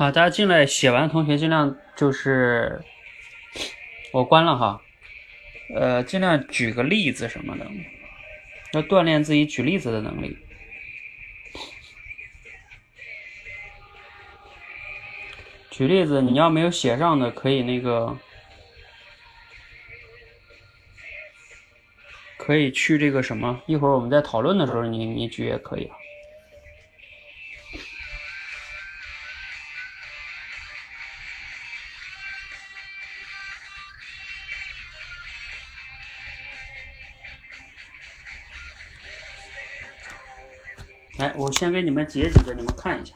好，大家进来写完，同学尽量就是我关了哈，呃，尽量举个例子什么的，要锻炼自己举例子的能力。举例子，你要没有写上的，可以那个，可以去这个什么，一会儿我们在讨论的时候，你你举也可以啊。我先给你们截几个，你们看一下。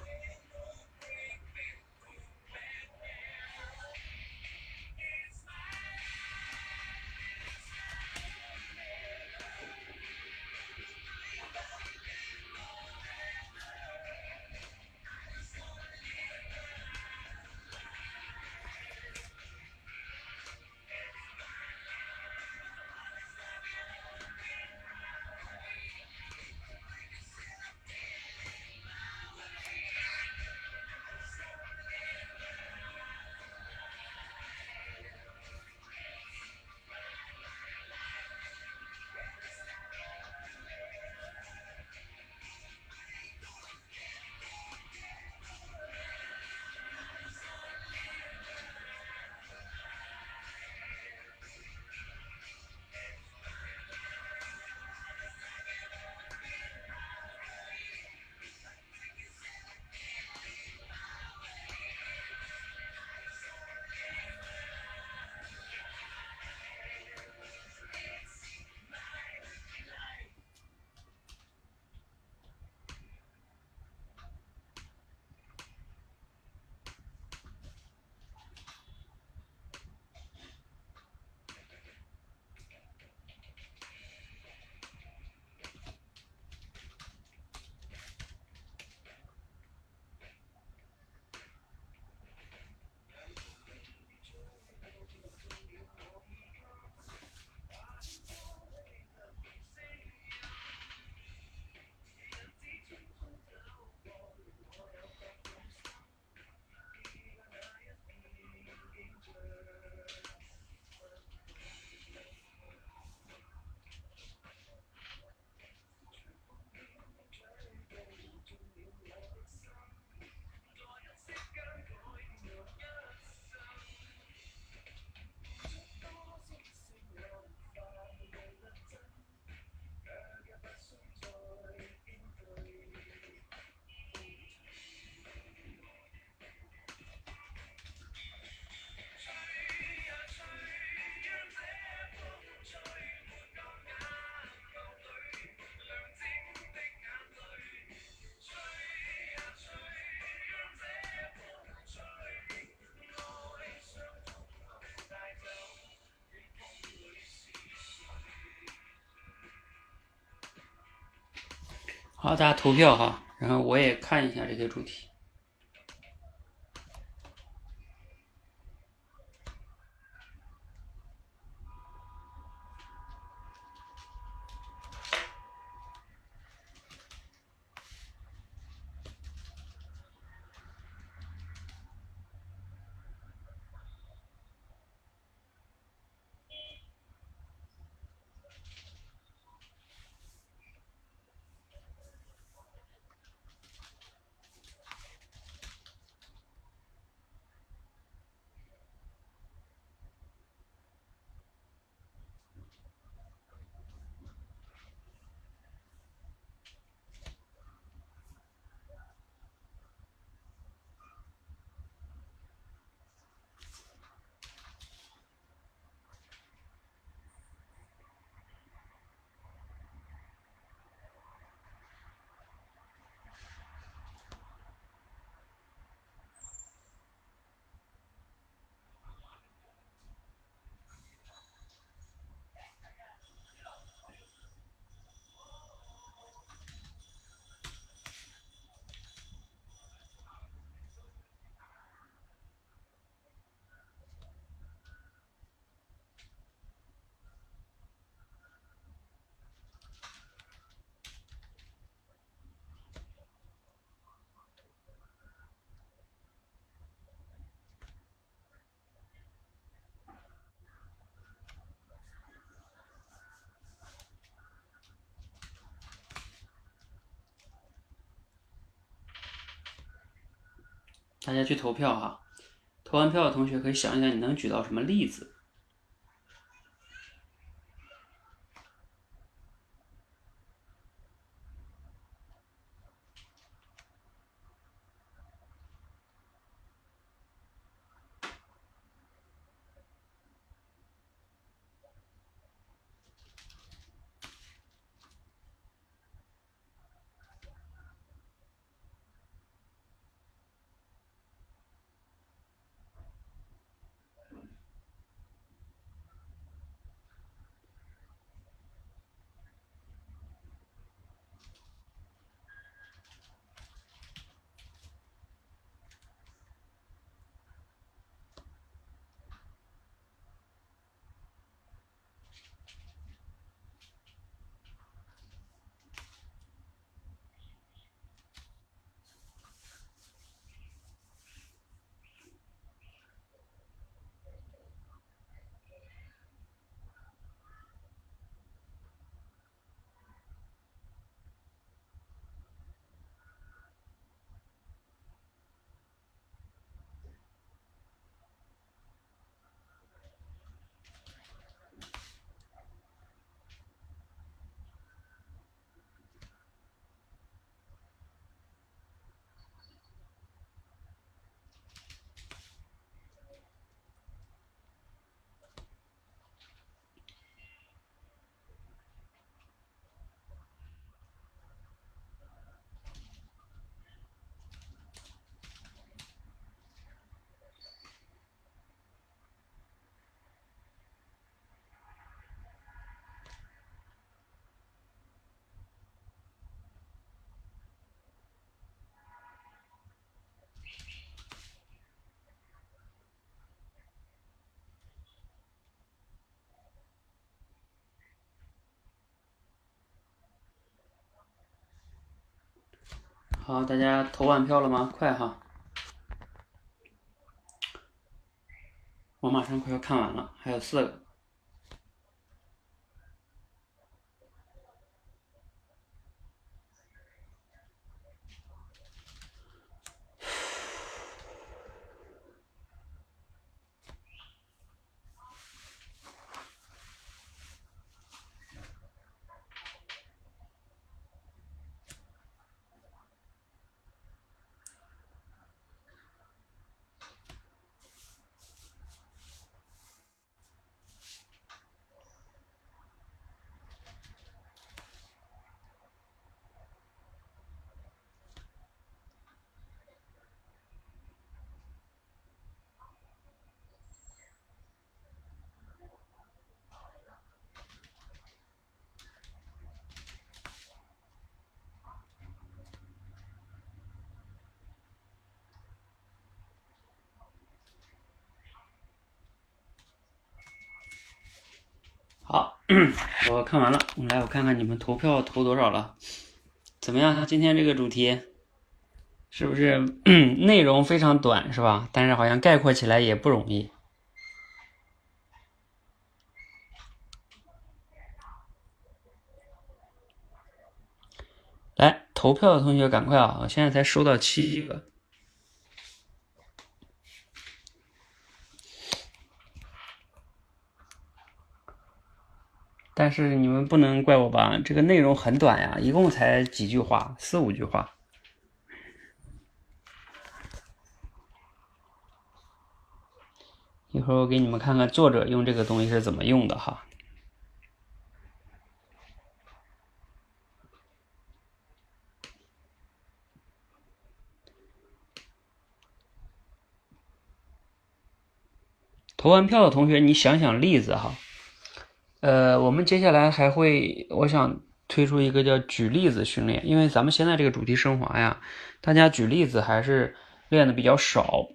好，大家投票哈，然后我也看一下这些主题。大家去投票哈。投完票的同学可以想一想，你能举到什么例子？好，大家投完票了吗？快哈！我马上快要看完了，还有四个。好，我看完了。来，我看看你们投票投多少了？怎么样？今天这个主题是不是 内容非常短，是吧？但是好像概括起来也不容易。来，投票的同学赶快啊！我现在才收到七个。但是你们不能怪我吧？这个内容很短呀，一共才几句话，四五句话。一会儿我给你们看看作者用这个东西是怎么用的哈。投完票的同学，你想想例子哈。呃，我们接下来还会，我想推出一个叫举例子训练，因为咱们现在这个主题升华呀，大家举例子还是练的比较少。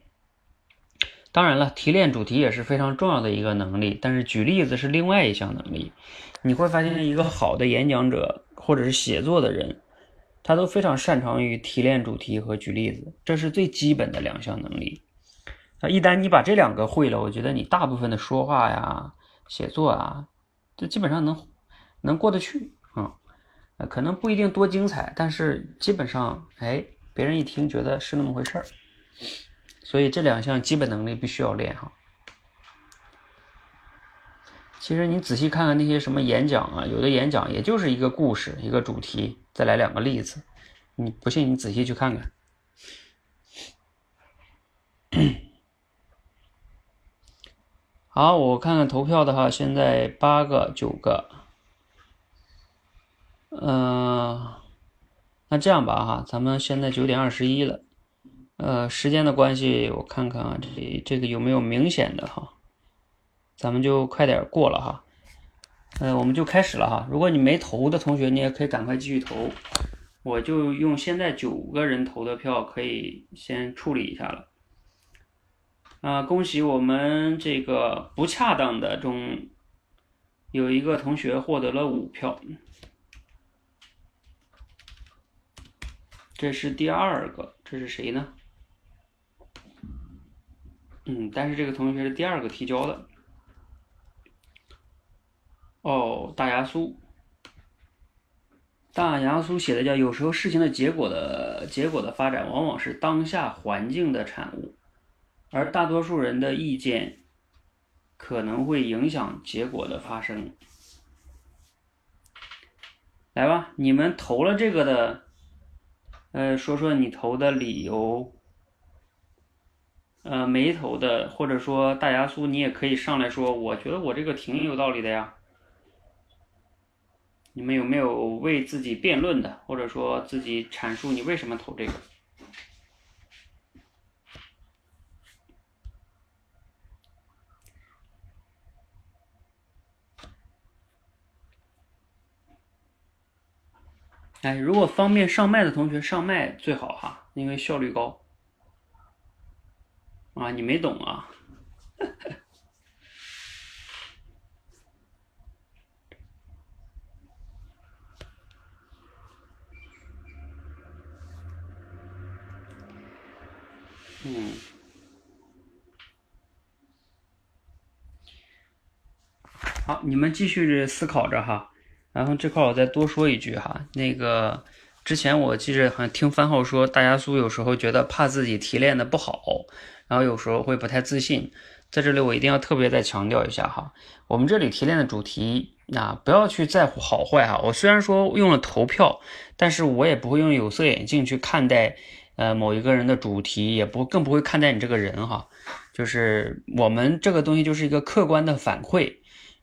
当然了，提炼主题也是非常重要的一个能力，但是举例子是另外一项能力。你会发现，一个好的演讲者或者是写作的人，他都非常擅长于提炼主题和举例子，这是最基本的两项能力。啊，一旦你把这两个会了，我觉得你大部分的说话呀、写作啊。就基本上能能过得去啊，可能不一定多精彩，但是基本上，哎，别人一听觉得是那么回事儿。所以这两项基本能力必须要练哈。其实你仔细看看那些什么演讲啊，有的演讲也就是一个故事，一个主题，再来两个例子。你不信，你仔细去看看。好，我看看投票的话，现在八个、九个。嗯，那这样吧哈，咱们现在九点二十一了。呃，时间的关系，我看看啊，这这个有没有明显的哈？咱们就快点过了哈，呃，我们就开始了哈。如果你没投的同学，你也可以赶快继续投。我就用现在九个人投的票，可以先处理一下了。啊，恭喜我们这个不恰当的中有一个同学获得了五票，这是第二个，这是谁呢？嗯，但是这个同学是第二个提交的。哦，大牙苏，大牙苏写的叫有时候事情的结果的结果的发展往往是当下环境的产物，而大多数人的意见可能会影响结果的发生。来吧，你们投了这个的，呃，说说你投的理由。呃，没投的，或者说大牙苏，你也可以上来说，我觉得我这个挺有道理的呀。你们有没有为自己辩论的，或者说自己阐述你为什么投这个？哎，如果方便上麦的同学上麦最好哈，因为效率高。啊，你没懂啊。嗯，好，你们继续思考着哈。然后这块我再多说一句哈，那个之前我记着好像听番号说，大家苏有时候觉得怕自己提炼的不好，然后有时候会不太自信。在这里我一定要特别再强调一下哈，我们这里提炼的主题啊，不要去在乎好坏哈。我虽然说用了投票，但是我也不会用有色眼镜去看待。呃，某一个人的主题也不更不会看待你这个人哈，就是我们这个东西就是一个客观的反馈，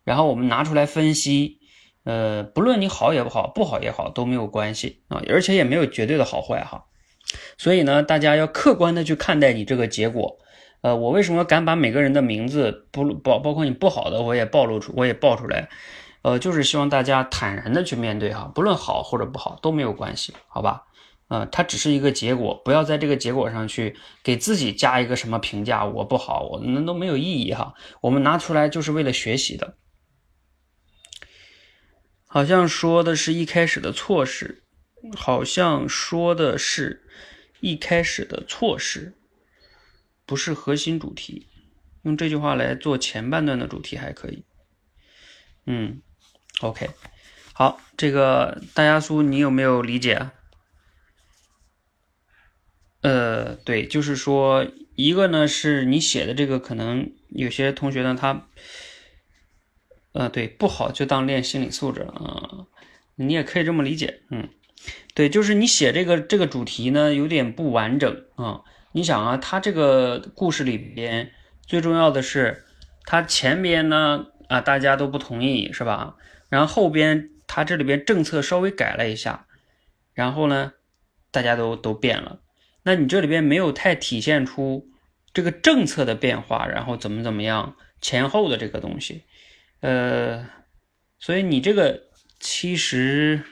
然后我们拿出来分析，呃，不论你好也不好，不好也好都没有关系啊，而且也没有绝对的好坏哈，所以呢，大家要客观的去看待你这个结果。呃，我为什么敢把每个人的名字不包包括你不好的我也暴露出我也报出来，呃，就是希望大家坦然的去面对哈，不论好或者不好都没有关系，好吧？呃，它只是一个结果，不要在这个结果上去给自己加一个什么评价，我不好，我那都没有意义哈。我们拿出来就是为了学习的。好像说的是一开始的错事，好像说的是一开始的错事，不是核心主题。用这句话来做前半段的主题还可以。嗯，OK，好，这个大家苏，你有没有理解啊？呃，对，就是说，一个呢是你写的这个，可能有些同学呢他，呃，对，不好就当练心理素质了啊，你也可以这么理解，嗯，对，就是你写这个这个主题呢有点不完整啊，你想啊，他这个故事里边最重要的是，他前边呢啊大家都不同意是吧？然后后边他这里边政策稍微改了一下，然后呢大家都都变了。那你这里边没有太体现出这个政策的变化，然后怎么怎么样前后的这个东西，呃，所以你这个其实，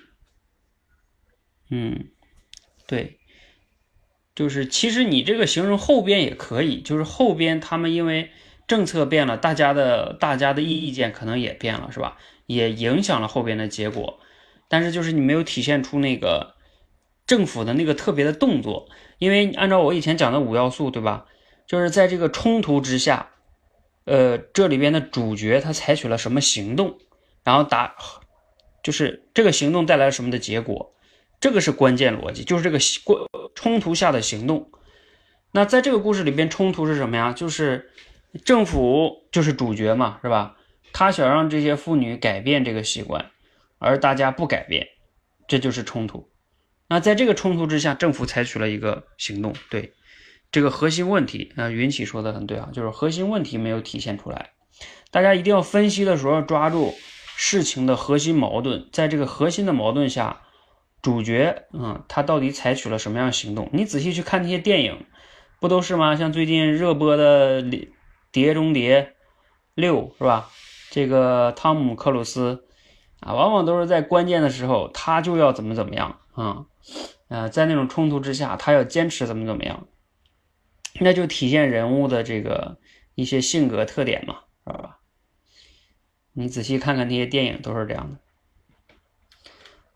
嗯，对，就是其实你这个形容后边也可以，就是后边他们因为政策变了，大家的大家的意意见可能也变了，是吧？也影响了后边的结果，但是就是你没有体现出那个政府的那个特别的动作。因为按照我以前讲的五要素，对吧？就是在这个冲突之下，呃，这里边的主角他采取了什么行动，然后打，就是这个行动带来了什么的结果，这个是关键逻辑，就是这个过冲突下的行动，那在这个故事里边，冲突是什么呀？就是政府就是主角嘛，是吧？他想让这些妇女改变这个习惯，而大家不改变，这就是冲突。那在这个冲突之下，政府采取了一个行动，对这个核心问题，啊，云起说的很对啊，就是核心问题没有体现出来。大家一定要分析的时候抓住事情的核心矛盾，在这个核心的矛盾下，主角，嗯，他到底采取了什么样的行动？你仔细去看那些电影，不都是吗？像最近热播的《碟中谍六》，是吧？这个汤姆克鲁斯啊，往往都是在关键的时候，他就要怎么怎么样啊。呃，在那种冲突之下，他要坚持怎么怎么样，那就体现人物的这个一些性格特点嘛，知道吧？你仔细看看那些电影都是这样的。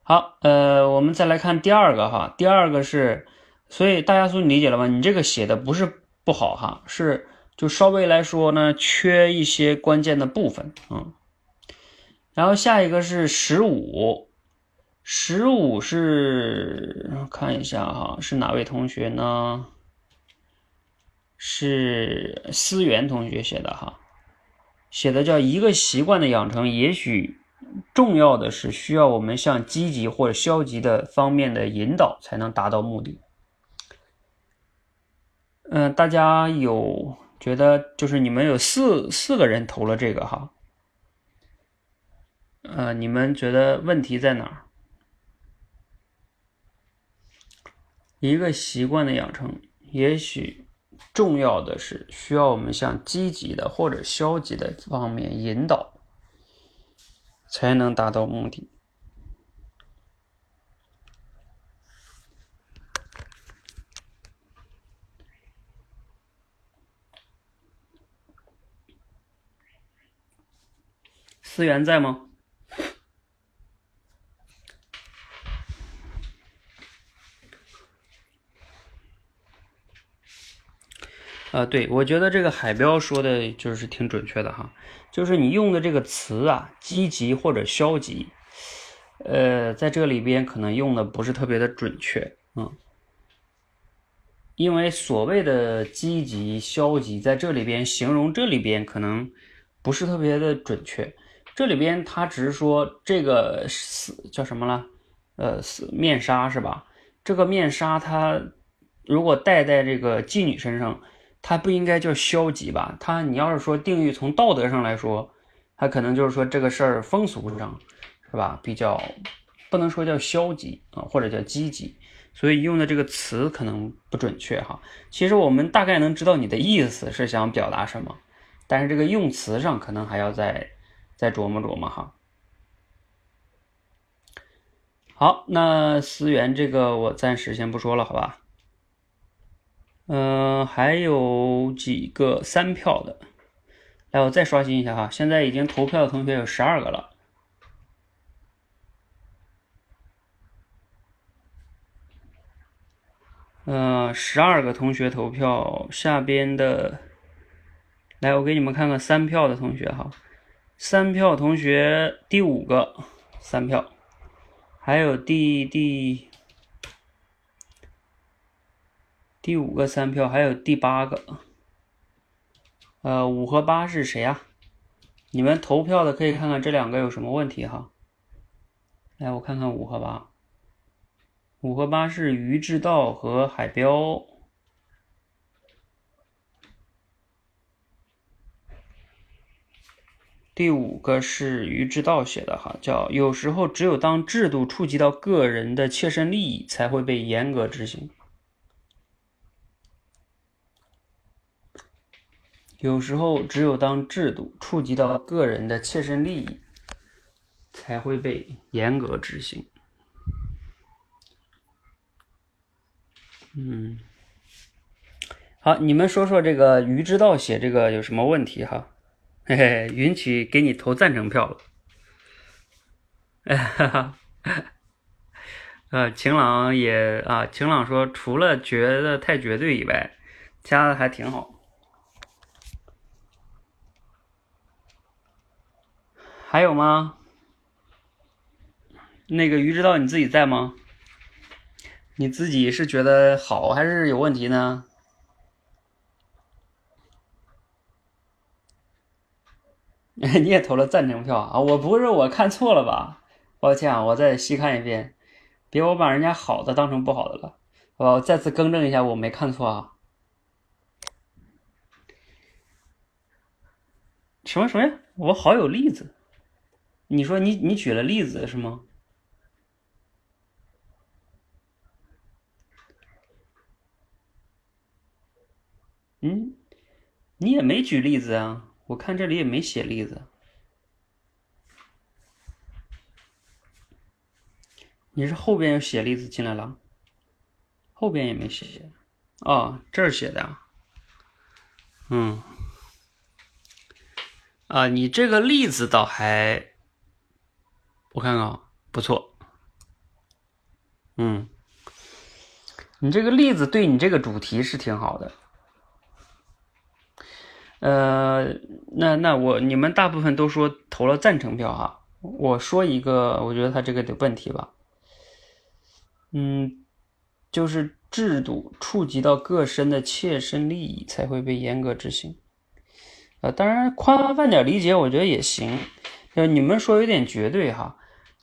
好，呃，我们再来看第二个哈，第二个是，所以大家都理解了吗？你这个写的不是不好哈，是就稍微来说呢，缺一些关键的部分，嗯。然后下一个是十五。十五是看一下哈，是哪位同学呢？是思源同学写的哈，写的叫一个习惯的养成，也许重要的是需要我们向积极或者消极的方面的引导，才能达到目的。嗯，大家有觉得就是你们有四四个人投了这个哈，呃，你们觉得问题在哪？一个习惯的养成，也许重要的是需要我们向积极的或者消极的方面引导，才能达到目的。思源在吗？啊，对，我觉得这个海标说的就是挺准确的哈，就是你用的这个词啊，积极或者消极，呃，在这里边可能用的不是特别的准确，嗯，因为所谓的积极、消极，在这里边形容这里边可能不是特别的准确，这里边他只是说这个是叫什么了，呃，面纱是吧？这个面纱它如果戴在这个妓女身上。它不应该叫消极吧？它你要是说定义从道德上来说，它可能就是说这个事儿风俗上是吧？比较不能说叫消极啊，或者叫积极，所以用的这个词可能不准确哈。其实我们大概能知道你的意思是想表达什么，但是这个用词上可能还要再再琢磨琢磨哈。好，那思源这个我暂时先不说了，好吧？嗯，还有几个三票的，来，我再刷新一下哈。现在已经投票的同学有十二个了。嗯，十二个同学投票，下边的，来，我给你们看看三票的同学哈。三票同学，第五个三票，还有第第。第五个三票，还有第八个，呃，五和八是谁呀？你们投票的可以看看这两个有什么问题哈。来，我看看五和八，五和八是于志道和海彪。第五个是于志道写的哈，叫有时候只有当制度触及到个人的切身利益，才会被严格执行。有时候，只有当制度触及到个人的切身利益，才会被严格执行。嗯，好，你们说说这个于之道写这个有什么问题哈？嘿嘿，允许给你投赞成票了。哎哈哈，呃，晴朗也啊，晴朗说，除了觉得太绝对以外，其他的还挺好。还有吗？那个鱼知道你自己在吗？你自己是觉得好还是有问题呢？你也投了赞成票啊？我不是我看错了吧？抱歉啊，我再细看一遍，别我把人家好的当成不好的了。我再次更正一下，我没看错啊。什么什么呀？我好友例子。你说你你举了例子是吗？嗯，你也没举例子啊，我看这里也没写例子。你是后边又写例子进来了？后边也没写，哦，这儿写的啊。嗯，啊，你这个例子倒还，我看看，不错。嗯，你这个例子对你这个主题是挺好的。呃，那那我你们大部分都说投了赞成票哈，我说一个，我觉得他这个的问题吧，嗯，就是制度触及到个身的切身利益才会被严格执行，呃，当然宽泛点理解我觉得也行，就，你们说有点绝对哈，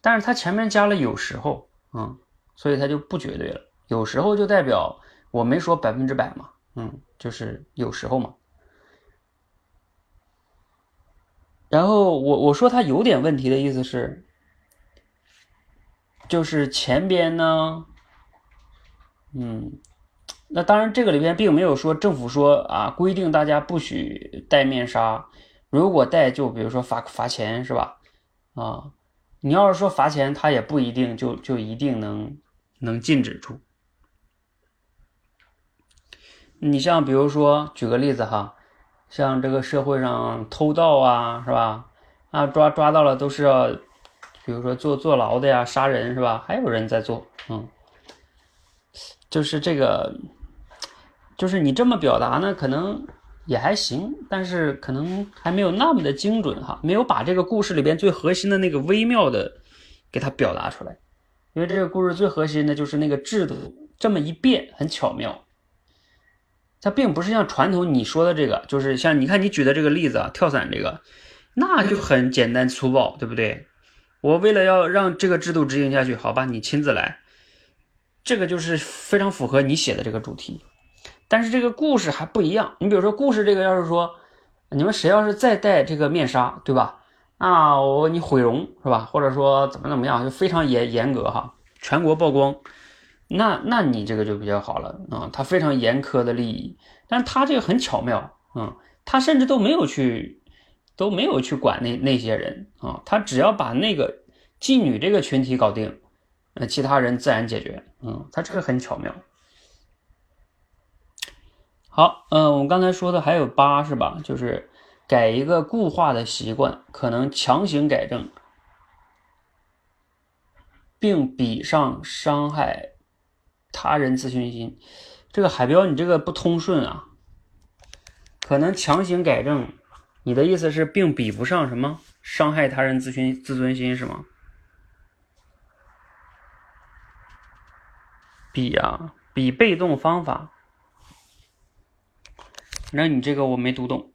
但是他前面加了有时候，嗯，所以他就不绝对了，有时候就代表我没说百分之百嘛，嗯，就是有时候嘛。然后我我说他有点问题的意思是，就是前边呢，嗯，那当然这个里边并没有说政府说啊规定大家不许戴面纱，如果戴就比如说罚罚钱是吧？啊，你要是说罚钱，他也不一定就就一定能能禁止住。你像比如说举个例子哈。像这个社会上偷盗啊，是吧？啊，抓抓到了都是要，比如说坐坐牢的呀，杀人是吧？还有人在做，嗯，就是这个，就是你这么表达呢，可能也还行，但是可能还没有那么的精准哈，没有把这个故事里边最核心的那个微妙的给它表达出来，因为这个故事最核心的就是那个制度这么一变，很巧妙。它并不是像传统你说的这个，就是像你看你举的这个例子啊，跳伞这个，那就很简单粗暴，对不对？我为了要让这个制度执行下去，好吧，你亲自来，这个就是非常符合你写的这个主题。但是这个故事还不一样，你比如说故事这个，要是说你们谁要是再戴这个面纱，对吧？啊，我你毁容是吧？或者说怎么怎么样，就非常严严格哈，全国曝光。那那你这个就比较好了啊，他非常严苛的利益，但是他这个很巧妙啊，他甚至都没有去都没有去管那那些人啊，他只要把那个妓女这个群体搞定，那其他人自然解决，嗯，他这个很巧妙。好，嗯，我们刚才说的还有八是吧？就是改一个固化的习惯，可能强行改正，并比上伤害。他人自尊心，这个海标你这个不通顺啊，可能强行改正。你的意思是并比不上什么伤害他人自尊自尊心是吗？比啊，比被动方法。那你这个我没读懂。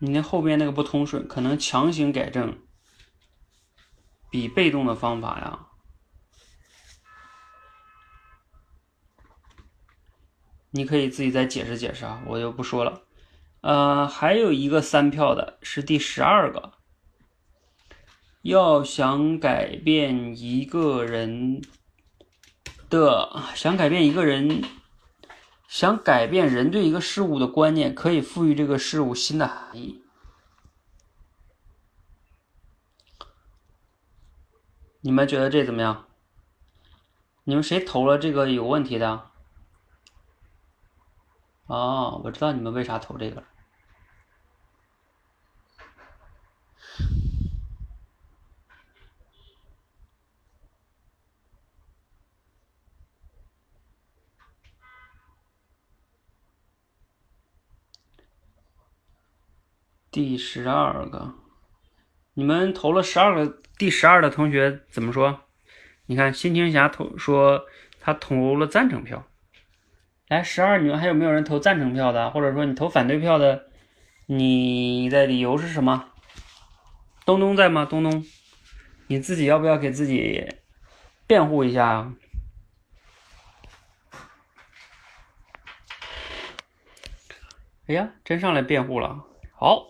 你那后边那个不通顺，可能强行改正。比被动的方法呀，你可以自己再解释解释啊，我就不说了。呃，还有一个三票的是第十二个，要想改变一个人的，想改变一个人，想改变人对一个事物的观念，可以赋予这个事物新的含义。你们觉得这怎么样？你们谁投了这个有问题的？哦，我知道你们为啥投这个了。第十二个，你们投了十二个。第十二的同学怎么说？你看，心情侠投说他投了赞成票，来，十二，你们还有没有人投赞成票的？或者说你投反对票的，你的理由是什么？东东在吗？东东，你自己要不要给自己辩护一下？哎呀，真上来辩护了，好。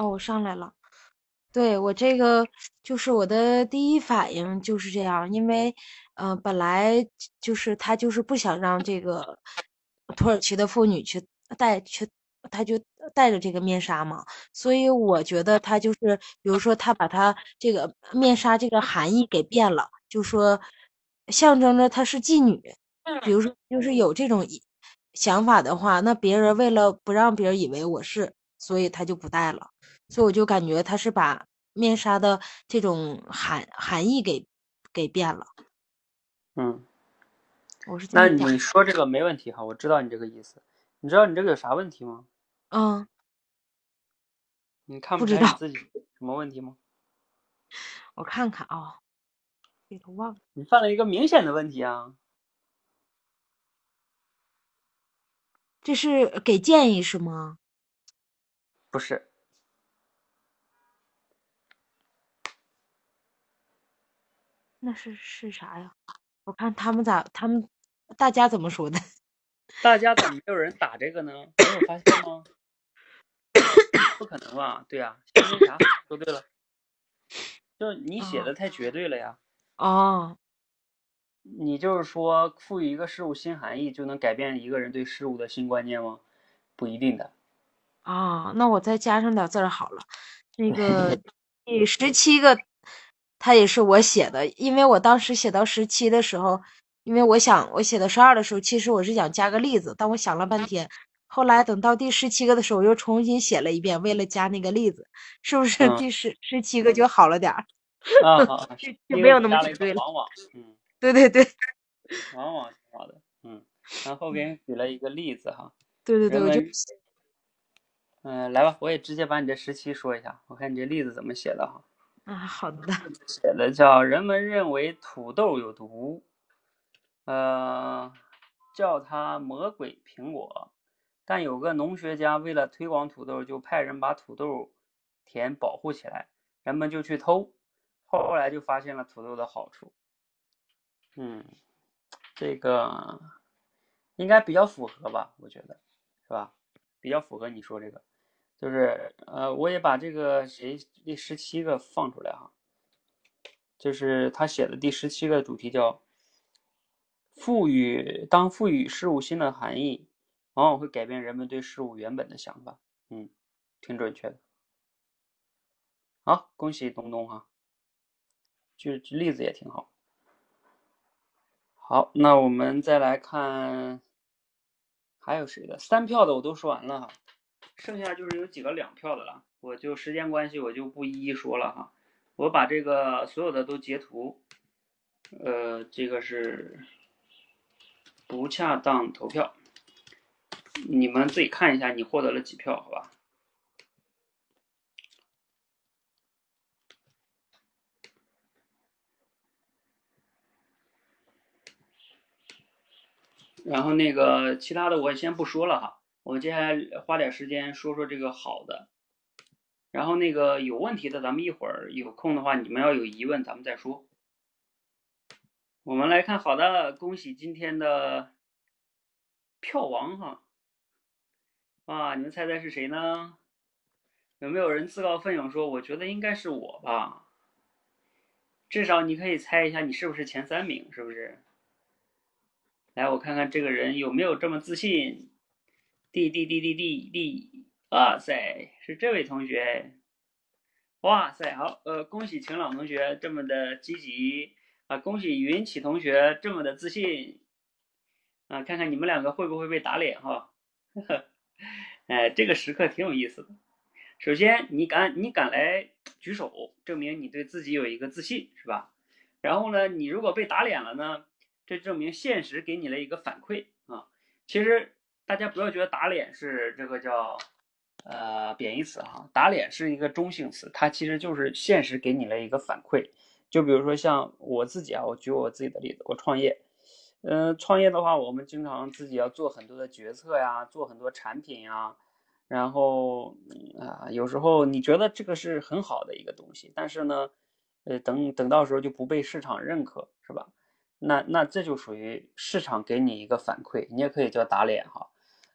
哦，我上来了。对我这个就是我的第一反应就是这样，因为，呃，本来就是他就是不想让这个土耳其的妇女去戴去，他就戴着这个面纱嘛，所以我觉得他就是，比如说他把他这个面纱这个含义给变了，就说象征着她是妓女，比如说就是有这种想法的话，那别人为了不让别人以为我是，所以他就不戴了。所以我就感觉他是把面纱的这种含含义给给变了。嗯，我是那你说这个没问题哈，我知道你这个意思。你知道你这个有啥问题吗？嗯。你看不出来自己什么问题吗？我看看啊，给他忘了。你犯了一个明显的问题啊。这是给建议是吗？不是，那是是啥呀？我看他们咋，他们大家怎么说的？大家怎么没有人打这个呢？没有发现吗？不可能吧？对呀，因为啥？说对了，就是你写的太绝对了呀。哦。你就是说，赋予一个事物新含义，就能改变一个人对事物的新观念吗？不一定的。啊，那我再加上点字儿好了。那个 第十七个，它也是我写的，因为我当时写到十七的时候，因为我想我写到十二的时候，其实我是想加个例子，但我想了半天，后来等到第十七个的时候，我又重新写了一遍，为了加那个例子，是不是第十十七个就好了点儿？啊，好，就没有那么绝对了。往往，嗯，对对对，往往挺好的，嗯，然后给你举了一个例子哈。对对对，我就。嗯，来吧，我也直接把你这十七说一下，我看你这例子怎么写的哈。啊，好的。写的叫人们认为土豆有毒，呃，叫它魔鬼苹果。但有个农学家为了推广土豆，就派人把土豆田保护起来，人们就去偷，后来就发现了土豆的好处。嗯，这个应该比较符合吧？我觉得，是吧？比较符合你说这个。就是呃，我也把这个谁第十七个放出来哈，就是他写的第十七个主题叫“赋予当赋予事物新的含义，往往会改变人们对事物原本的想法”。嗯，挺准确的。好，恭喜东东哈，举例子也挺好。好，那我们再来看还有谁的三票的我都说完了哈。剩下就是有几个两票的了，我就时间关系，我就不一一说了哈。我把这个所有的都截图，呃，这个是不恰当投票，你们自己看一下，你获得了几票，好吧？然后那个其他的我先不说了哈。我们接下来花点时间说说这个好的，然后那个有问题的，咱们一会儿有空的话，你们要有疑问，咱们再说。我们来看好的，恭喜今天的票王哈！啊，你们猜猜是谁呢？有没有人自告奋勇说，我觉得应该是我吧？至少你可以猜一下，你是不是前三名？是不是？来，我看看这个人有没有这么自信。滴滴滴滴滴滴，哇塞，是这位同学，哇塞，好，呃，恭喜晴朗同学这么的积极啊，恭喜云起同学这么的自信啊，看看你们两个会不会被打脸哈，呵呵，哎，这个时刻挺有意思的。首先，你敢你敢来举手，证明你对自己有一个自信，是吧？然后呢，你如果被打脸了呢，这证明现实给你了一个反馈啊，其实。大家不要觉得打脸是这个叫，呃，贬义词哈，打脸是一个中性词，它其实就是现实给你了一个反馈，就比如说像我自己啊，我举我自己的例子，我创业，嗯，创业的话，我们经常自己要做很多的决策呀，做很多产品呀，然后啊，有时候你觉得这个是很好的一个东西，但是呢，呃，等等到时候就不被市场认可，是吧？那那这就属于市场给你一个反馈，你也可以叫打脸哈，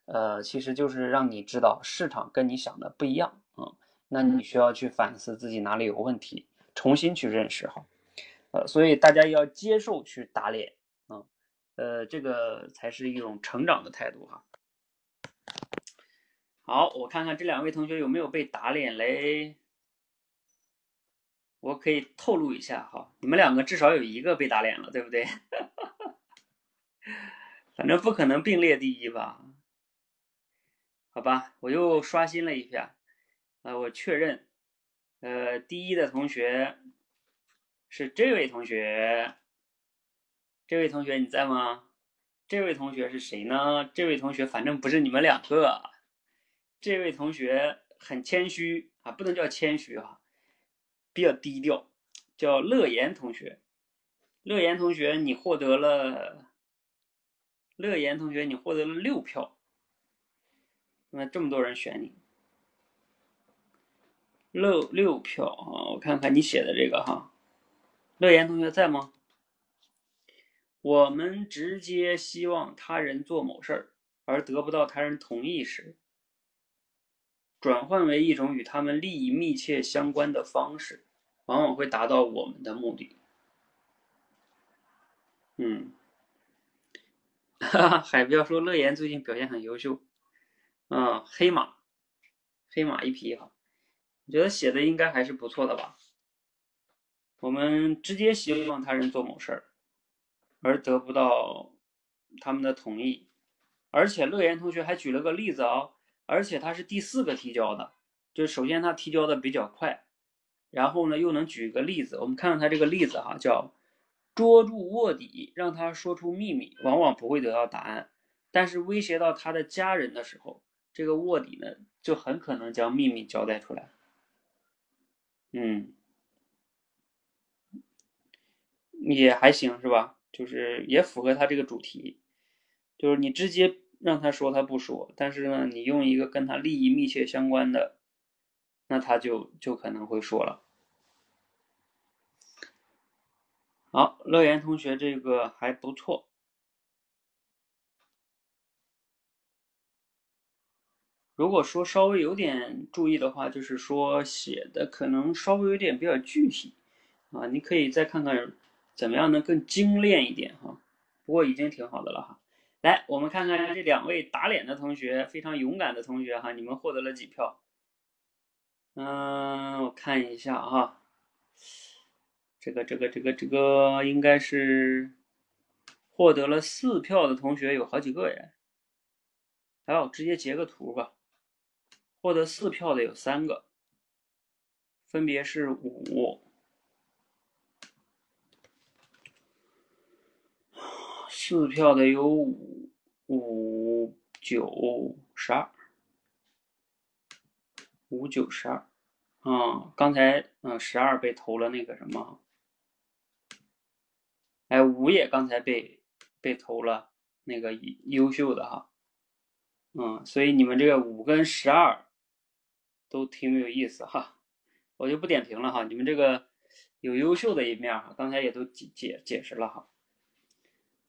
呃，其实就是让你知道市场跟你想的不一样啊，那你需要去反思自己哪里有问题。重新去认识哈，呃，所以大家要接受去打脸啊，呃，这个才是一种成长的态度哈。好，我看看这两位同学有没有被打脸嘞？我可以透露一下哈，你们两个至少有一个被打脸了，对不对？反正不可能并列第一吧？好吧，我又刷新了一下，呃，我确认。呃，第一的同学是这位同学，这位同学你在吗？这位同学是谁呢？这位同学反正不是你们两个，这位同学很谦虚啊，不能叫谦虚啊，比较低调，叫乐言同学。乐言同学，你获得了，乐言同学你获得了六票，那这么多人选你。六六票啊！我看看你写的这个哈，乐言同学在吗？我们直接希望他人做某事儿，而得不到他人同意时，转换为一种与他们利益密切相关的方式，往往会达到我们的目的。嗯，哈哈，海彪说乐言最近表现很优秀，嗯，黑马，黑马一匹哈。我觉得写的应该还是不错的吧。我们直接希望他人做某事儿，而得不到他们的同意。而且乐言同学还举了个例子啊，而且他是第四个提交的，就首先他提交的比较快，然后呢又能举个例子。我们看看他这个例子哈，叫捉住卧底，让他说出秘密，往往不会得到答案，但是威胁到他的家人的时候，这个卧底呢就很可能将秘密交代出来。嗯，也还行是吧？就是也符合他这个主题，就是你直接让他说他不说，但是呢，你用一个跟他利益密切相关的，那他就就可能会说了。好，乐言同学这个还不错。如果说稍微有点注意的话，就是说写的可能稍微有点比较具体啊，你可以再看看怎么样能更精炼一点哈。不过已经挺好的了哈。来，我们看看这两位打脸的同学，非常勇敢的同学哈，你们获得了几票？嗯，我看一下哈，这个这个这个这个应该是获得了四票的同学有好几个耶。来，我直接截个图吧。获得四票的有三个，分别是五、四票的有五、五九十二、五九十二。啊，刚才嗯十二被投了那个什么，哎五也刚才被被投了那个优秀的哈，嗯，所以你们这个五跟十二。都挺有意思哈，我就不点评了哈。你们这个有优秀的一面哈，刚才也都解解解释了哈。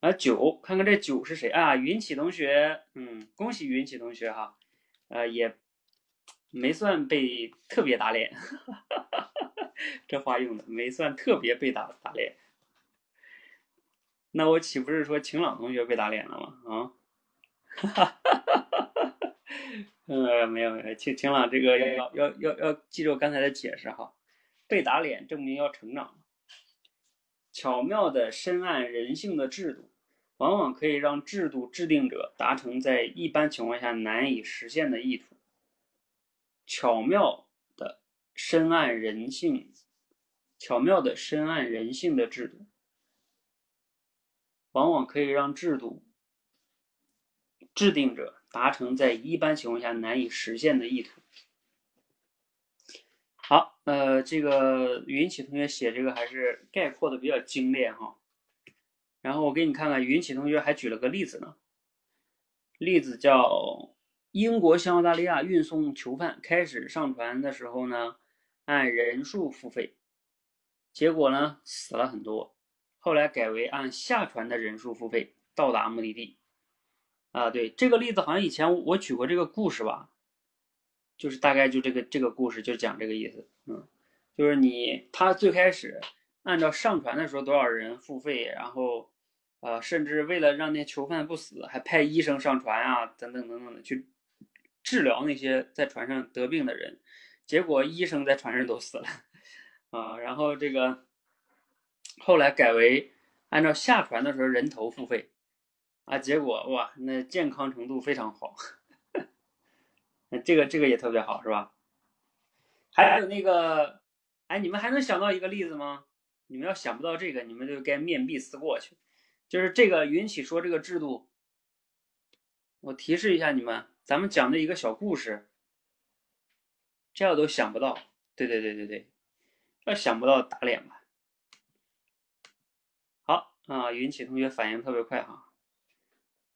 啊，九，看看这九是谁啊？云起同学，嗯，恭喜云起同学哈，呃，也没算被特别打脸，这话用的没算特别被打打脸。那我岂不是说晴朗同学被打脸了吗？啊？哈哈哈哈哈哈。呃，没有没有，晴晴朗这个要要要要记住刚才的解释哈，被打脸证明要成长。巧妙的深谙人性的制度，往往可以让制度制定者达成在一般情况下难以实现的意图。巧妙的深谙人性，巧妙的深谙人性的制度，往往可以让制度制定者。达成在一般情况下难以实现的意图。好，呃，这个云起同学写这个还是概括的比较精炼哈。然后我给你看看，云起同学还举了个例子呢，例子叫英国向澳大利亚运送囚犯，开始上船的时候呢，按人数付费，结果呢死了很多，后来改为按下船的人数付费，到达目的地。啊，对，这个例子好像以前我举过这个故事吧，就是大概就这个这个故事就讲这个意思，嗯，就是你他最开始按照上船的时候多少人付费，然后。呃，甚至为了让那囚犯不死，还派医生上船啊，等等等等的去治疗那些在船上得病的人。结果医生在船上都死了啊。然后这个后来改为按照下船的时候人头付费啊，结果哇，那健康程度非常好。这个这个也特别好，是吧？还有那个，哎，你们还能想到一个例子吗？你们要想不到这个，你们就该面壁思过去。就是这个云起说这个制度，我提示一下你们，咱们讲的一个小故事，这样都想不到。对对对对对，要想不到打脸吧。好啊，云起同学反应特别快哈。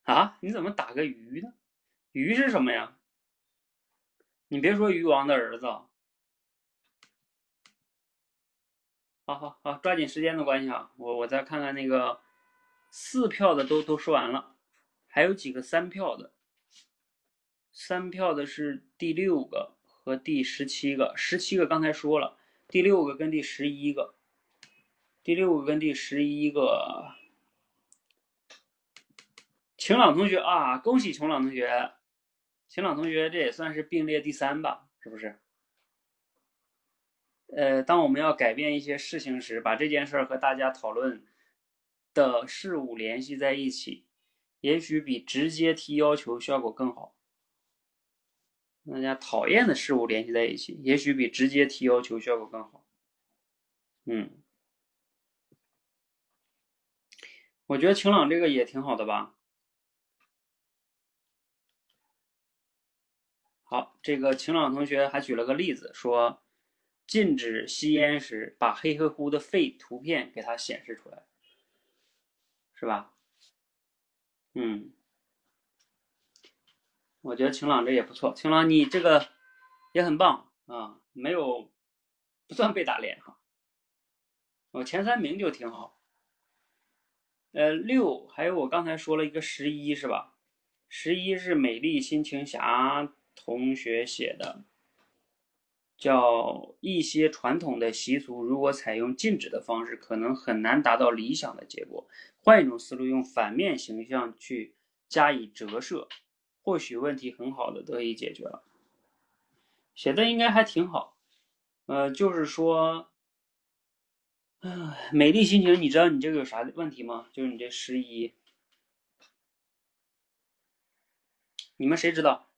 啊，你怎么打个鱼呢？鱼是什么呀？你别说鱼王的儿子。好好好，抓紧时间的关系啊，我我再看看那个。四票的都都说完了，还有几个三票的。三票的是第六个和第十七个，十七个刚才说了，第六个跟第十一个，第六个跟第十一个。晴朗同学啊，恭喜晴朗同学，晴朗同学这也算是并列第三吧，是不是？呃，当我们要改变一些事情时，把这件事儿和大家讨论。的事物联系在一起，也许比直接提要求效果更好。大家讨厌的事物联系在一起，也许比直接提要求效果更好。嗯，我觉得晴朗这个也挺好的吧。好，这个晴朗同学还举了个例子，说禁止吸烟时，把黑乎乎的肺图片给它显示出来。是吧？嗯，我觉得晴朗这也不错。晴朗，你这个也很棒啊，没有不算被打脸哈。我前三名就挺好。呃，六还有我刚才说了一个十一是吧？十一是美丽心情侠同学写的。叫一些传统的习俗，如果采用禁止的方式，可能很难达到理想的结果。换一种思路，用反面形象去加以折射，或许问题很好的得以解决了。写的应该还挺好。呃，就是说，美丽心情，你知道你这个有啥问题吗？就是你这十一，你们谁知道？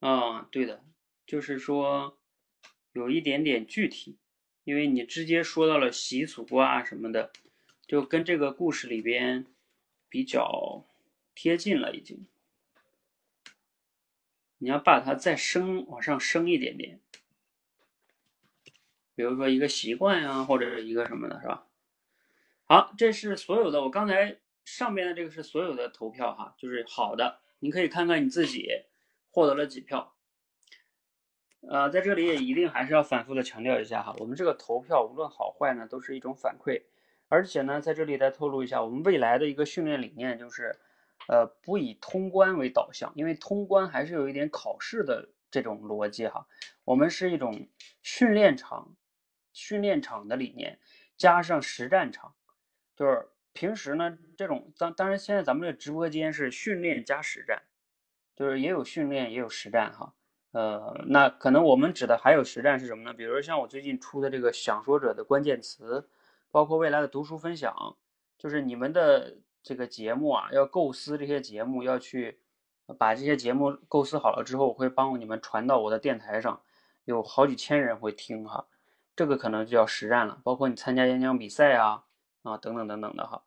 啊，对的，就是说有一点点具体，因为你直接说到了习俗啊什么的，就跟这个故事里边比较贴近了已经。你要把它再升往上升一点点，比如说一个习惯呀，或者是一个什么的，是吧？好，这是所有的，我刚才上边的这个是所有的投票哈，就是好的，你可以看看你自己。获得了几票？呃，在这里也一定还是要反复的强调一下哈，我们这个投票无论好坏呢，都是一种反馈。而且呢，在这里再透露一下，我们未来的一个训练理念就是，呃，不以通关为导向，因为通关还是有一点考试的这种逻辑哈。我们是一种训练场，训练场的理念加上实战场，就是平时呢这种当当然现在咱们这直播间是训练加实战。就是也有训练，也有实战哈，呃，那可能我们指的还有实战是什么呢？比如像我最近出的这个想说者的关键词，包括未来的读书分享，就是你们的这个节目啊，要构思这些节目，要去把这些节目构思好了之后，我会帮你们传到我的电台上，有好几千人会听哈，这个可能就叫实战了。包括你参加演讲比赛啊，啊，等等等等的哈，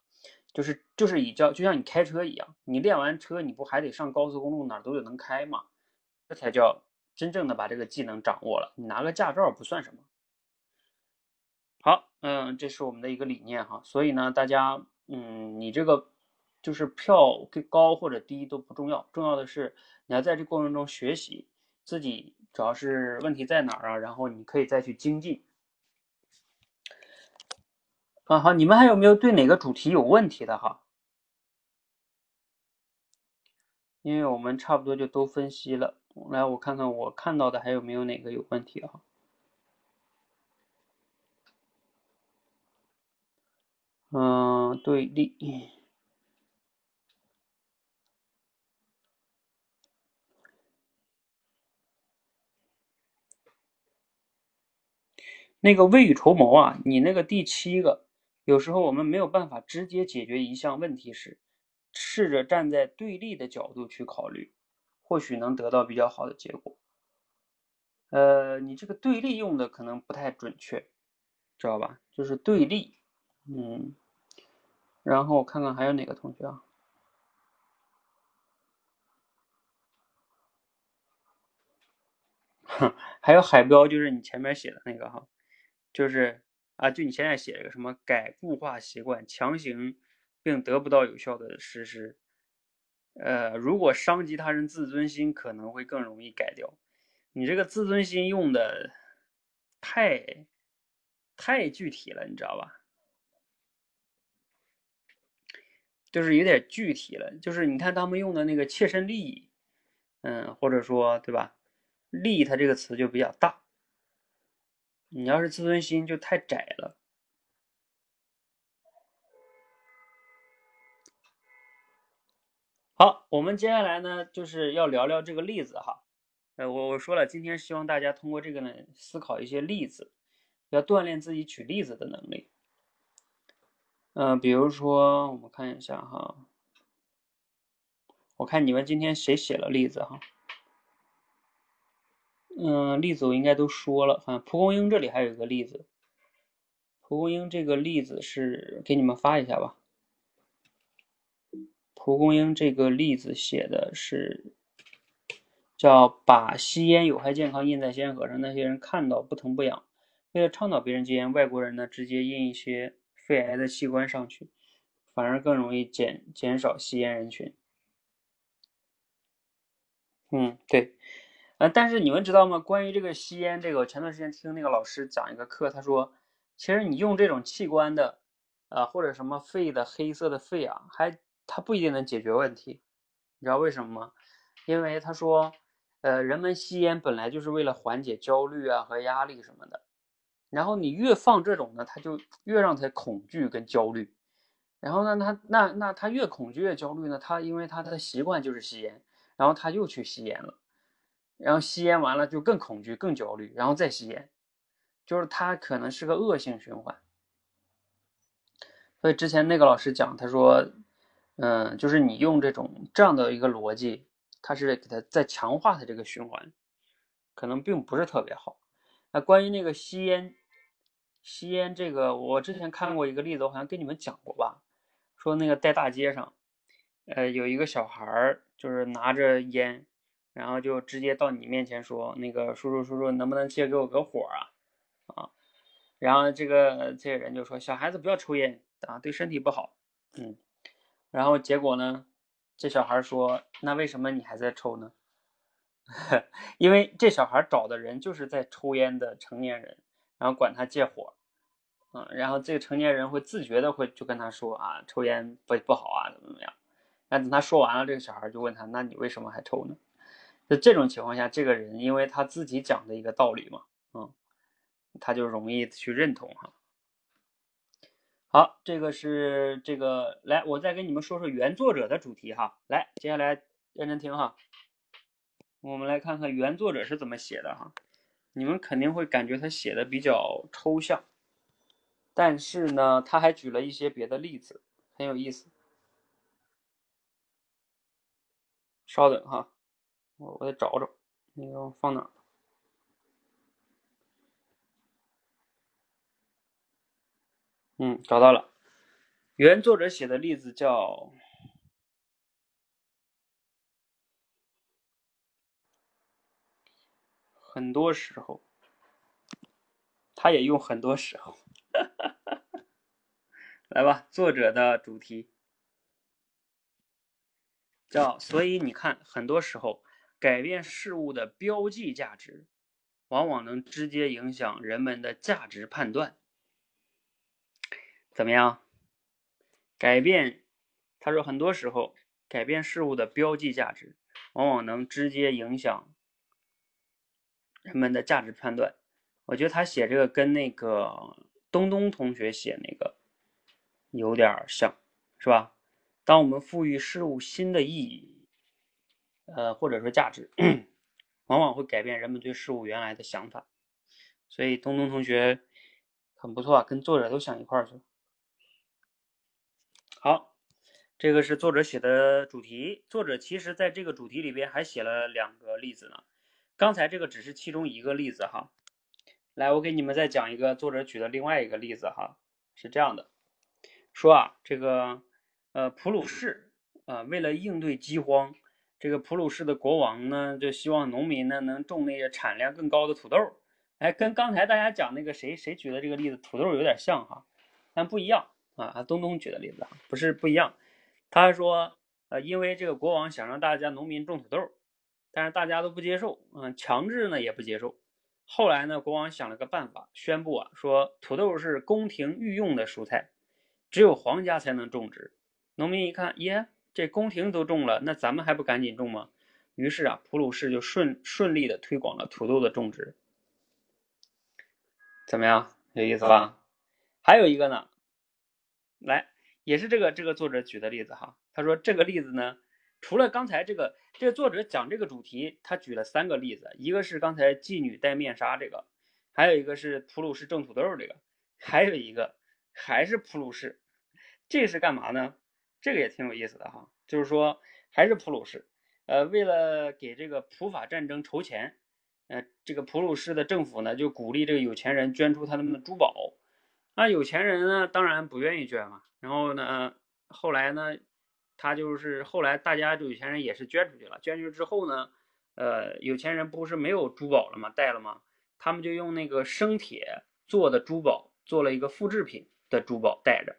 就是就是以教，就像你开车一样，你练完车，你不还得上高速公路哪儿都得能开吗？这才叫真正的把这个技能掌握了。你拿个驾照不算什么。好，嗯，这是我们的一个理念哈，所以呢，大家，嗯，你这个就是票高或者低都不重要，重要的是你要在这过程中学习，自己主要是问题在哪儿啊，然后你可以再去精进。啊，好，你们还有没有对哪个主题有问题的哈？因为我们差不多就都分析了，来，我看看我看到的还有没有哪个有问题哈。嗯，对立。那个未雨绸缪啊，你那个第七个，有时候我们没有办法直接解决一项问题时，试着站在对立的角度去考虑，或许能得到比较好的结果。呃，你这个对立用的可能不太准确，知道吧？就是对立。嗯，然后我看看还有哪个同学啊？哼，还有海标，就是你前面写的那个哈，就是啊，就你现在写一个什么改固化习惯，强行并得不到有效的实施。呃，如果伤及他人自尊心，可能会更容易改掉。你这个自尊心用的太太具体了，你知道吧？就是有点具体了，就是你看他们用的那个切身利益，嗯，或者说对吧？利益它这个词就比较大，你要是自尊心就太窄了。好，我们接下来呢就是要聊聊这个例子哈，呃，我我说了，今天希望大家通过这个呢思考一些例子，要锻炼自己举例子的能力。嗯，比如说，我们看一下哈，我看你们今天谁写了例子哈？嗯，例子我应该都说了，反正蒲公英这里还有一个例子，蒲公英这个例子是给你们发一下吧。蒲公英这个例子写的是叫把吸烟有害健康印在烟盒上，那些人看到不疼不痒。为了倡导别人戒烟，外国人呢直接印一些。肺癌的器官上去，反而更容易减减少吸烟人群。嗯，对，呃，但是你们知道吗？关于这个吸烟，这个前段时间听那个老师讲一个课，他说，其实你用这种器官的，啊，或者什么肺的黑色的肺啊，还它不一定能解决问题。你知道为什么吗？因为他说，呃，人们吸烟本来就是为了缓解焦虑啊和压力什么的。然后你越放这种呢，他就越让他恐惧跟焦虑。然后呢，他那那他越恐惧越焦虑呢，他因为他的习惯就是吸烟，然后他又去吸烟了，然后吸烟完了就更恐惧更焦虑，然后再吸烟，就是他可能是个恶性循环。所以之前那个老师讲，他说，嗯，就是你用这种这样的一个逻辑，他是给他在强化他这个循环，可能并不是特别好。那关于那个吸烟。吸烟这个，我之前看过一个例子，我好像跟你们讲过吧。说那个在大街上，呃，有一个小孩儿，就是拿着烟，然后就直接到你面前说：“那个叔叔叔叔，能不能借给我个火啊？”啊，然后这个这个人就说：“小孩子不要抽烟啊，对身体不好。”嗯，然后结果呢，这小孩说：“那为什么你还在抽呢？” 因为这小孩找的人就是在抽烟的成年人。然后管他借火，嗯，然后这个成年人会自觉的会就跟他说啊，抽烟不不好啊，怎么怎么样？那等他说完了，这个小孩就问他，那你为什么还抽呢？在这种情况下，这个人因为他自己讲的一个道理嘛，嗯，他就容易去认同哈。好，这个是这个，来，我再跟你们说说原作者的主题哈。来，接下来认真听哈，我们来看看原作者是怎么写的哈。你们肯定会感觉他写的比较抽象，但是呢，他还举了一些别的例子，很有意思。稍等哈，我我得找找，那个放哪儿？嗯，找到了。原作者写的例子叫很多时候，他也用很多时候。来吧，作者的主题叫，所以你看，很多时候改变事物的标记价值，往往能直接影响人们的价值判断。怎么样？改变，他说，很多时候改变事物的标记价值，往往能直接影响人们的价值判断。我觉得他写这个跟那个东东同学写那个有点像，是吧？当我们赋予事物新的意义，呃，或者说价值，往往会改变人们对事物原来的想法。所以东东同学很不错啊，跟作者都想一块儿去。好，这个是作者写的主题。作者其实在这个主题里边还写了两个例子呢。刚才这个只是其中一个例子哈。来，我给你们再讲一个作者举的另外一个例子哈。是这样的，说啊，这个呃普鲁士啊，为了应对饥荒，这个普鲁士的国王呢，就希望农民呢能种那些产量更高的土豆。哎，跟刚才大家讲那个谁谁举的这个例子土豆有点像哈，但不一样。啊，东东举的例子啊，不是不一样。他说，呃，因为这个国王想让大家农民种土豆，但是大家都不接受，嗯，强制呢也不接受。后来呢，国王想了个办法，宣布啊，说土豆是宫廷御用的蔬菜，只有皇家才能种植。农民一看，耶，这宫廷都种了，那咱们还不赶紧种吗？于是啊，普鲁士就顺顺利的推广了土豆的种植。怎么样，有意思吧？还有一个呢。来，也是这个这个作者举的例子哈。他说这个例子呢，除了刚才这个这个作者讲这个主题，他举了三个例子，一个是刚才妓女戴面纱这个，还有一个是普鲁士种土豆这个，还有一个还是普鲁士。这是干嘛呢？这个也挺有意思的哈，就是说还是普鲁士，呃，为了给这个普法战争筹钱，呃，这个普鲁士的政府呢就鼓励这个有钱人捐出他们的珠宝。那有钱人呢，当然不愿意捐嘛。然后呢，后来呢，他就是后来大家就有钱人也是捐出去了。捐出去之后呢，呃，有钱人不是没有珠宝了吗？戴了吗？他们就用那个生铁做的珠宝做了一个复制品的珠宝戴着。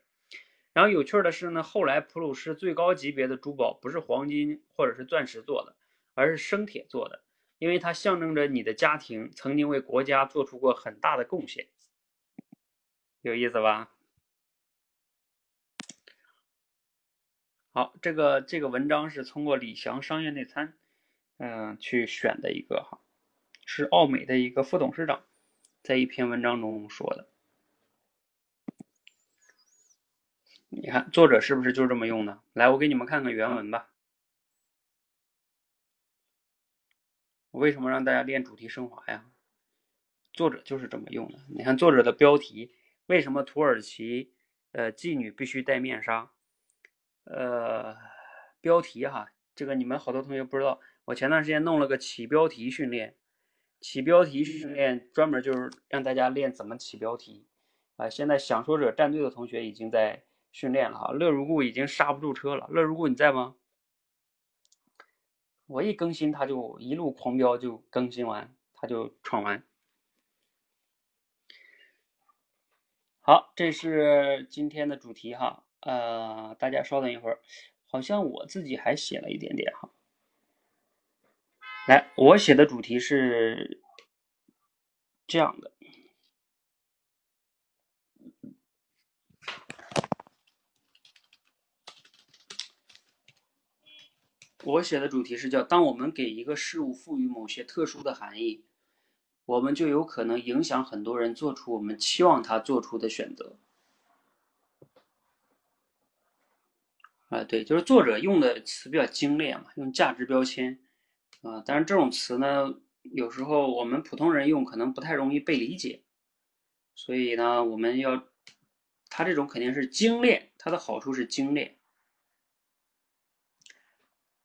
然后有趣的是呢，后来普鲁士最高级别的珠宝不是黄金或者是钻石做的，而是生铁做的，因为它象征着你的家庭曾经为国家做出过很大的贡献。有意思吧？好，这个这个文章是通过李翔商业内参，嗯，去选的一个哈，是奥美的一个副董事长在一篇文章中说的。你看作者是不是就这么用的？来，我给你们看看原文吧。我为什么让大家练主题升华呀？作者就是这么用的。你看作者的标题。为什么土耳其呃妓女必须戴面纱？呃，标题哈，这个你们好多同学不知道。我前段时间弄了个起标题训练，起标题训练专门就是让大家练怎么起标题啊。现在想说者战队的同学已经在训练了哈。乐如故已经刹不住车了，乐如故你在吗？我一更新他就一路狂飙，就更新完他就闯完。好，这是今天的主题哈，呃，大家稍等一会儿，好像我自己还写了一点点哈。来，我写的主题是这样的，我写的主题是叫“当我们给一个事物赋予某些特殊的含义”。我们就有可能影响很多人做出我们期望他做出的选择。啊，对，就是作者用的词比较精炼嘛，用价值标签啊，但是这种词呢，有时候我们普通人用可能不太容易被理解，所以呢，我们要，它这种肯定是精炼，它的好处是精炼。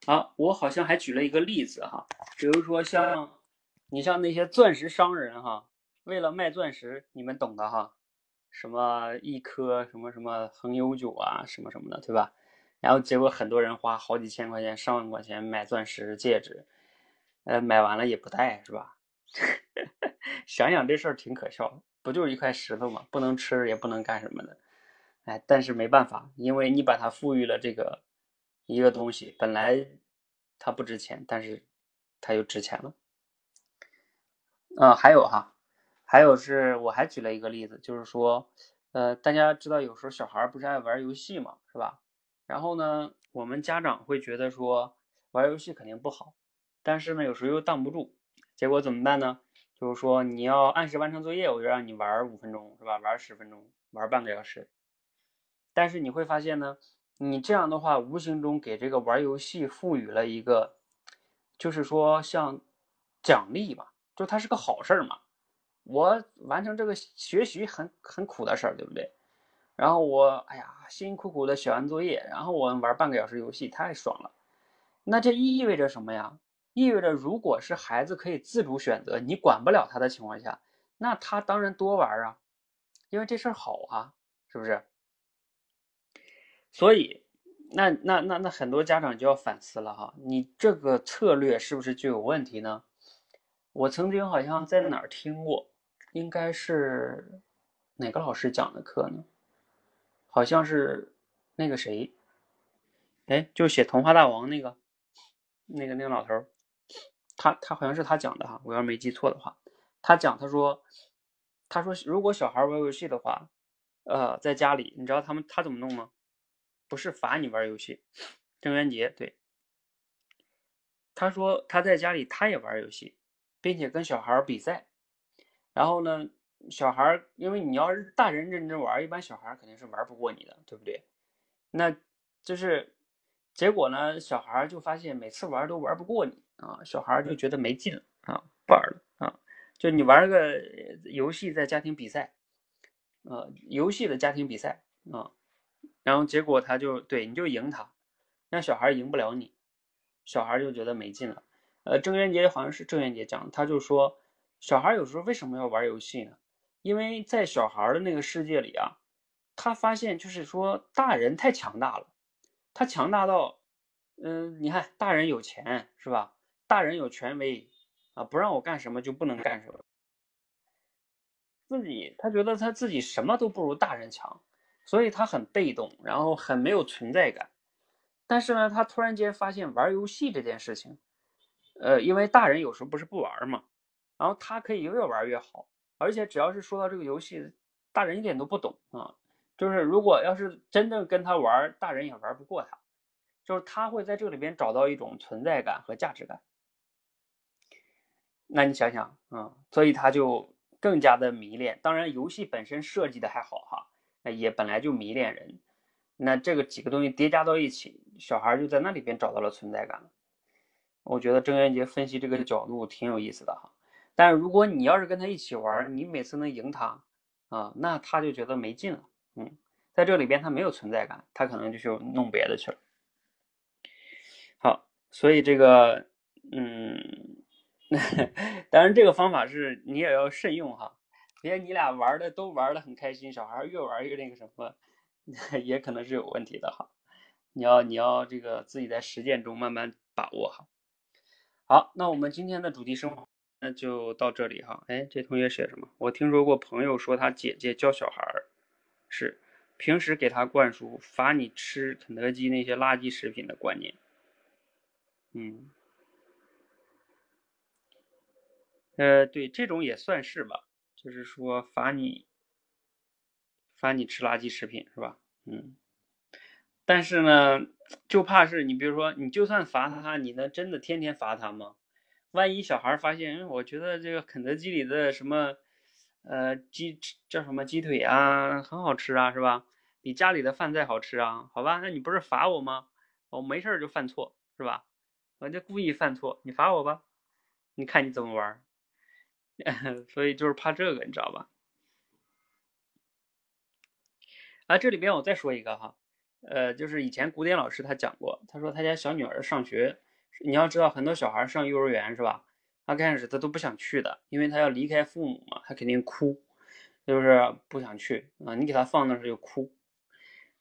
好，我好像还举了一个例子哈，比如说像。你像那些钻石商人哈，为了卖钻石，你们懂的哈，什么一颗什么什么恒优久啊，什么什么的，对吧？然后结果很多人花好几千块钱、上万块钱买钻石戒指，呃，买完了也不戴，是吧？想想这事儿挺可笑，不就是一块石头嘛，不能吃也不能干什么的，哎，但是没办法，因为你把它赋予了这个一个东西，本来它不值钱，但是它又值钱了。啊，还有哈。还有是，我还举了一个例子，就是说，呃，大家知道有时候小孩不是爱玩游戏嘛，是吧？然后呢，我们家长会觉得说玩游戏肯定不好，但是呢，有时候又挡不住，结果怎么办呢？就是说你要按时完成作业，我就让你玩五分钟，是吧？玩十分钟，玩半个小时。但是你会发现呢，你这样的话，无形中给这个玩游戏赋予了一个，就是说像奖励嘛，就它是个好事儿嘛。我完成这个学习很很苦的事儿，对不对？然后我哎呀，辛辛苦苦的写完作业，然后我玩半个小时游戏，太爽了。那这意味着什么呀？意味着如果是孩子可以自主选择，你管不了他的情况下，那他当然多玩啊，因为这事儿好啊，是不是？所以，那那那那很多家长就要反思了哈，你这个策略是不是就有问题呢？我曾经好像在哪儿听过。应该是哪个老师讲的课呢？好像是那个谁，哎，就写《童话大王》那个，那个那个老头他他好像是他讲的哈，我要没记错的话，他讲他说，他说如果小孩玩游戏的话，呃，在家里，你知道他们他怎么弄吗？不是罚你玩游戏，郑渊洁对，他说他在家里他也玩游戏，并且跟小孩比赛。然后呢，小孩，因为你要是大人认真玩，一般小孩肯定是玩不过你的，对不对？那就是结果呢，小孩就发现每次玩都玩不过你啊，小孩就觉得没劲啊，不玩了啊。就你玩个游戏在家庭比赛，呃，游戏的家庭比赛啊，然后结果他就对你就赢他，那小孩赢不了你，小孩就觉得没劲了。呃，郑渊洁好像是郑渊洁讲，他就说。小孩有时候为什么要玩游戏呢？因为在小孩的那个世界里啊，他发现就是说大人太强大了，他强大到，嗯，你看大人有钱是吧？大人有权威啊，不让我干什么就不能干什么。自己他觉得他自己什么都不如大人强，所以他很被动，然后很没有存在感。但是呢，他突然间发现玩游戏这件事情，呃，因为大人有时候不是不玩嘛。然后他可以越玩越好，而且只要是说到这个游戏，大人一点都不懂啊。就是如果要是真正跟他玩，大人也玩不过他。就是他会在这里边找到一种存在感和价值感。那你想想啊，所以他就更加的迷恋。当然，游戏本身设计的还好哈，也本来就迷恋人。那这个几个东西叠加到一起，小孩就在那里边找到了存在感。我觉得郑渊洁分析这个角度挺有意思的哈。但是如果你要是跟他一起玩，你每次能赢他，啊，那他就觉得没劲了。嗯，在这里边他没有存在感，他可能就去弄别的去了。好，所以这个，嗯，当然这个方法是你也要慎用哈，别你俩玩的都玩的很开心，小孩越玩越那个什么，也可能是有问题的哈。你要你要这个自己在实践中慢慢把握哈。好，那我们今天的主题生活。那就到这里哈。哎，这同学写什么？我听说过朋友说他姐姐教小孩儿，是平时给他灌输罚你吃肯德基那些垃圾食品的观念。嗯，呃，对，这种也算是吧，就是说罚你罚你吃垃圾食品是吧？嗯，但是呢，就怕是你比如说，你就算罚他，你能真的天天罚他吗？万一小孩发现，我觉得这个肯德基里的什么，呃，鸡叫什么鸡腿啊，很好吃啊，是吧？比家里的饭菜好吃啊？好吧，那你不是罚我吗？我没事就犯错，是吧？我就故意犯错，你罚我吧，你看你怎么玩？所以就是怕这个，你知道吧？啊，这里边我再说一个哈，呃，就是以前古典老师他讲过，他说他家小女儿上学。你要知道，很多小孩上幼儿园是吧？他开始他都不想去的，因为他要离开父母嘛，他肯定哭。就是不想去啊，你给他放那儿他就哭。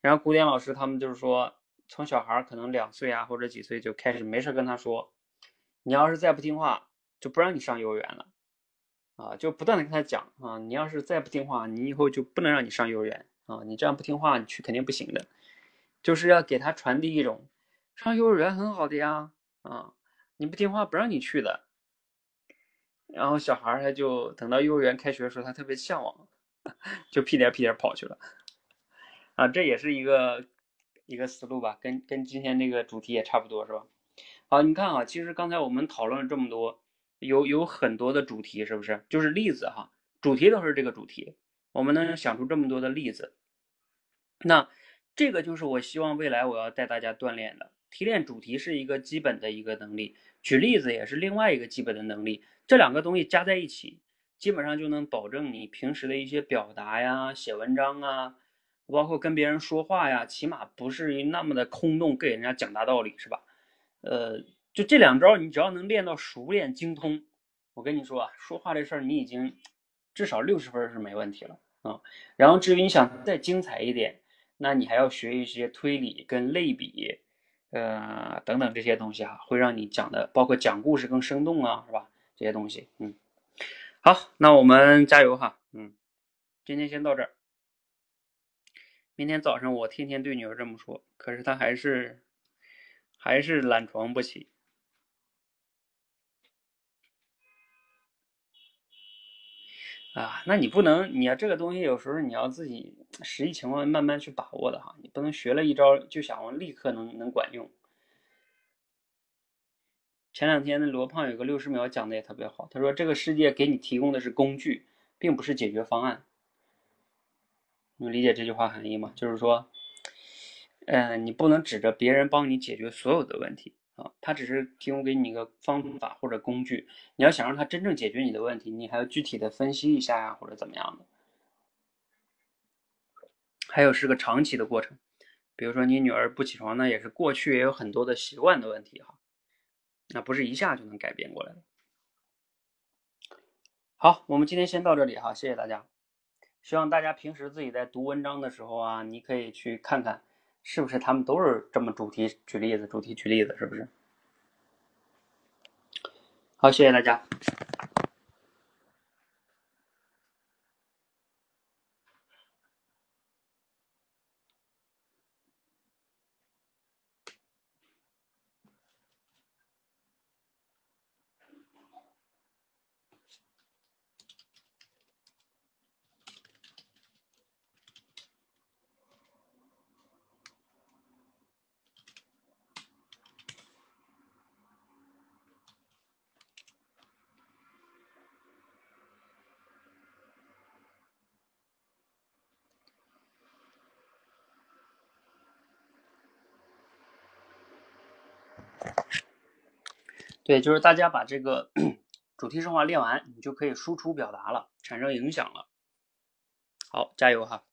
然后古典老师他们就是说，从小孩可能两岁啊或者几岁就开始没事跟他说，你要是再不听话，就不让你上幼儿园了啊，就不断的跟他讲啊，你要是再不听话，你以后就不能让你上幼儿园啊，你这样不听话，你去肯定不行的，就是要给他传递一种上幼儿园很好的呀啊，你不听话不让你去的。然后小孩他就等到幼儿园开学的时候，他特别向往，就屁颠屁颠跑去了，啊，这也是一个一个思路吧，跟跟今天这个主题也差不多，是吧？好，你看啊，其实刚才我们讨论了这么多，有有很多的主题，是不是？就是例子哈，主题都是这个主题，我们能想出这么多的例子，那这个就是我希望未来我要带大家锻炼的，提炼主题是一个基本的一个能力，举例子也是另外一个基本的能力。这两个东西加在一起，基本上就能保证你平时的一些表达呀、写文章啊，包括跟别人说话呀，起码不是那么的空洞，给人家讲大道理，是吧？呃，就这两招，你只要能练到熟练精通，我跟你说啊，说话这事儿你已经至少六十分是没问题了啊。然后至于你想再精彩一点，那你还要学一些推理跟类比，呃，等等这些东西哈，会让你讲的，包括讲故事更生动啊，是吧？这些东西，嗯，好，那我们加油哈，嗯，今天先到这儿。明天早上我天天对女儿这么说，可是她还是还是懒床不起啊。那你不能，你要这个东西有时候你要自己实际情况慢慢去把握的哈，你不能学了一招就想立刻能能管用。前两天那罗胖有个六十秒讲的也特别好，他说这个世界给你提供的是工具，并不是解决方案。你理解这句话含义吗？就是说，嗯，你不能指着别人帮你解决所有的问题啊，他只是提供给你一个方法或者工具。你要想让他真正解决你的问题，你还要具体的分析一下呀，或者怎么样的。还有是个长期的过程，比如说你女儿不起床，那也是过去也有很多的习惯的问题哈。那不是一下就能改变过来的。好，我们今天先到这里哈，谢谢大家。希望大家平时自己在读文章的时候啊，你可以去看看，是不是他们都是这么主题举例子，主题举例子，是不是？好，谢谢大家。也，就是大家把这个主题升华练完，你就可以输出表达了，产生影响了。好，加油哈！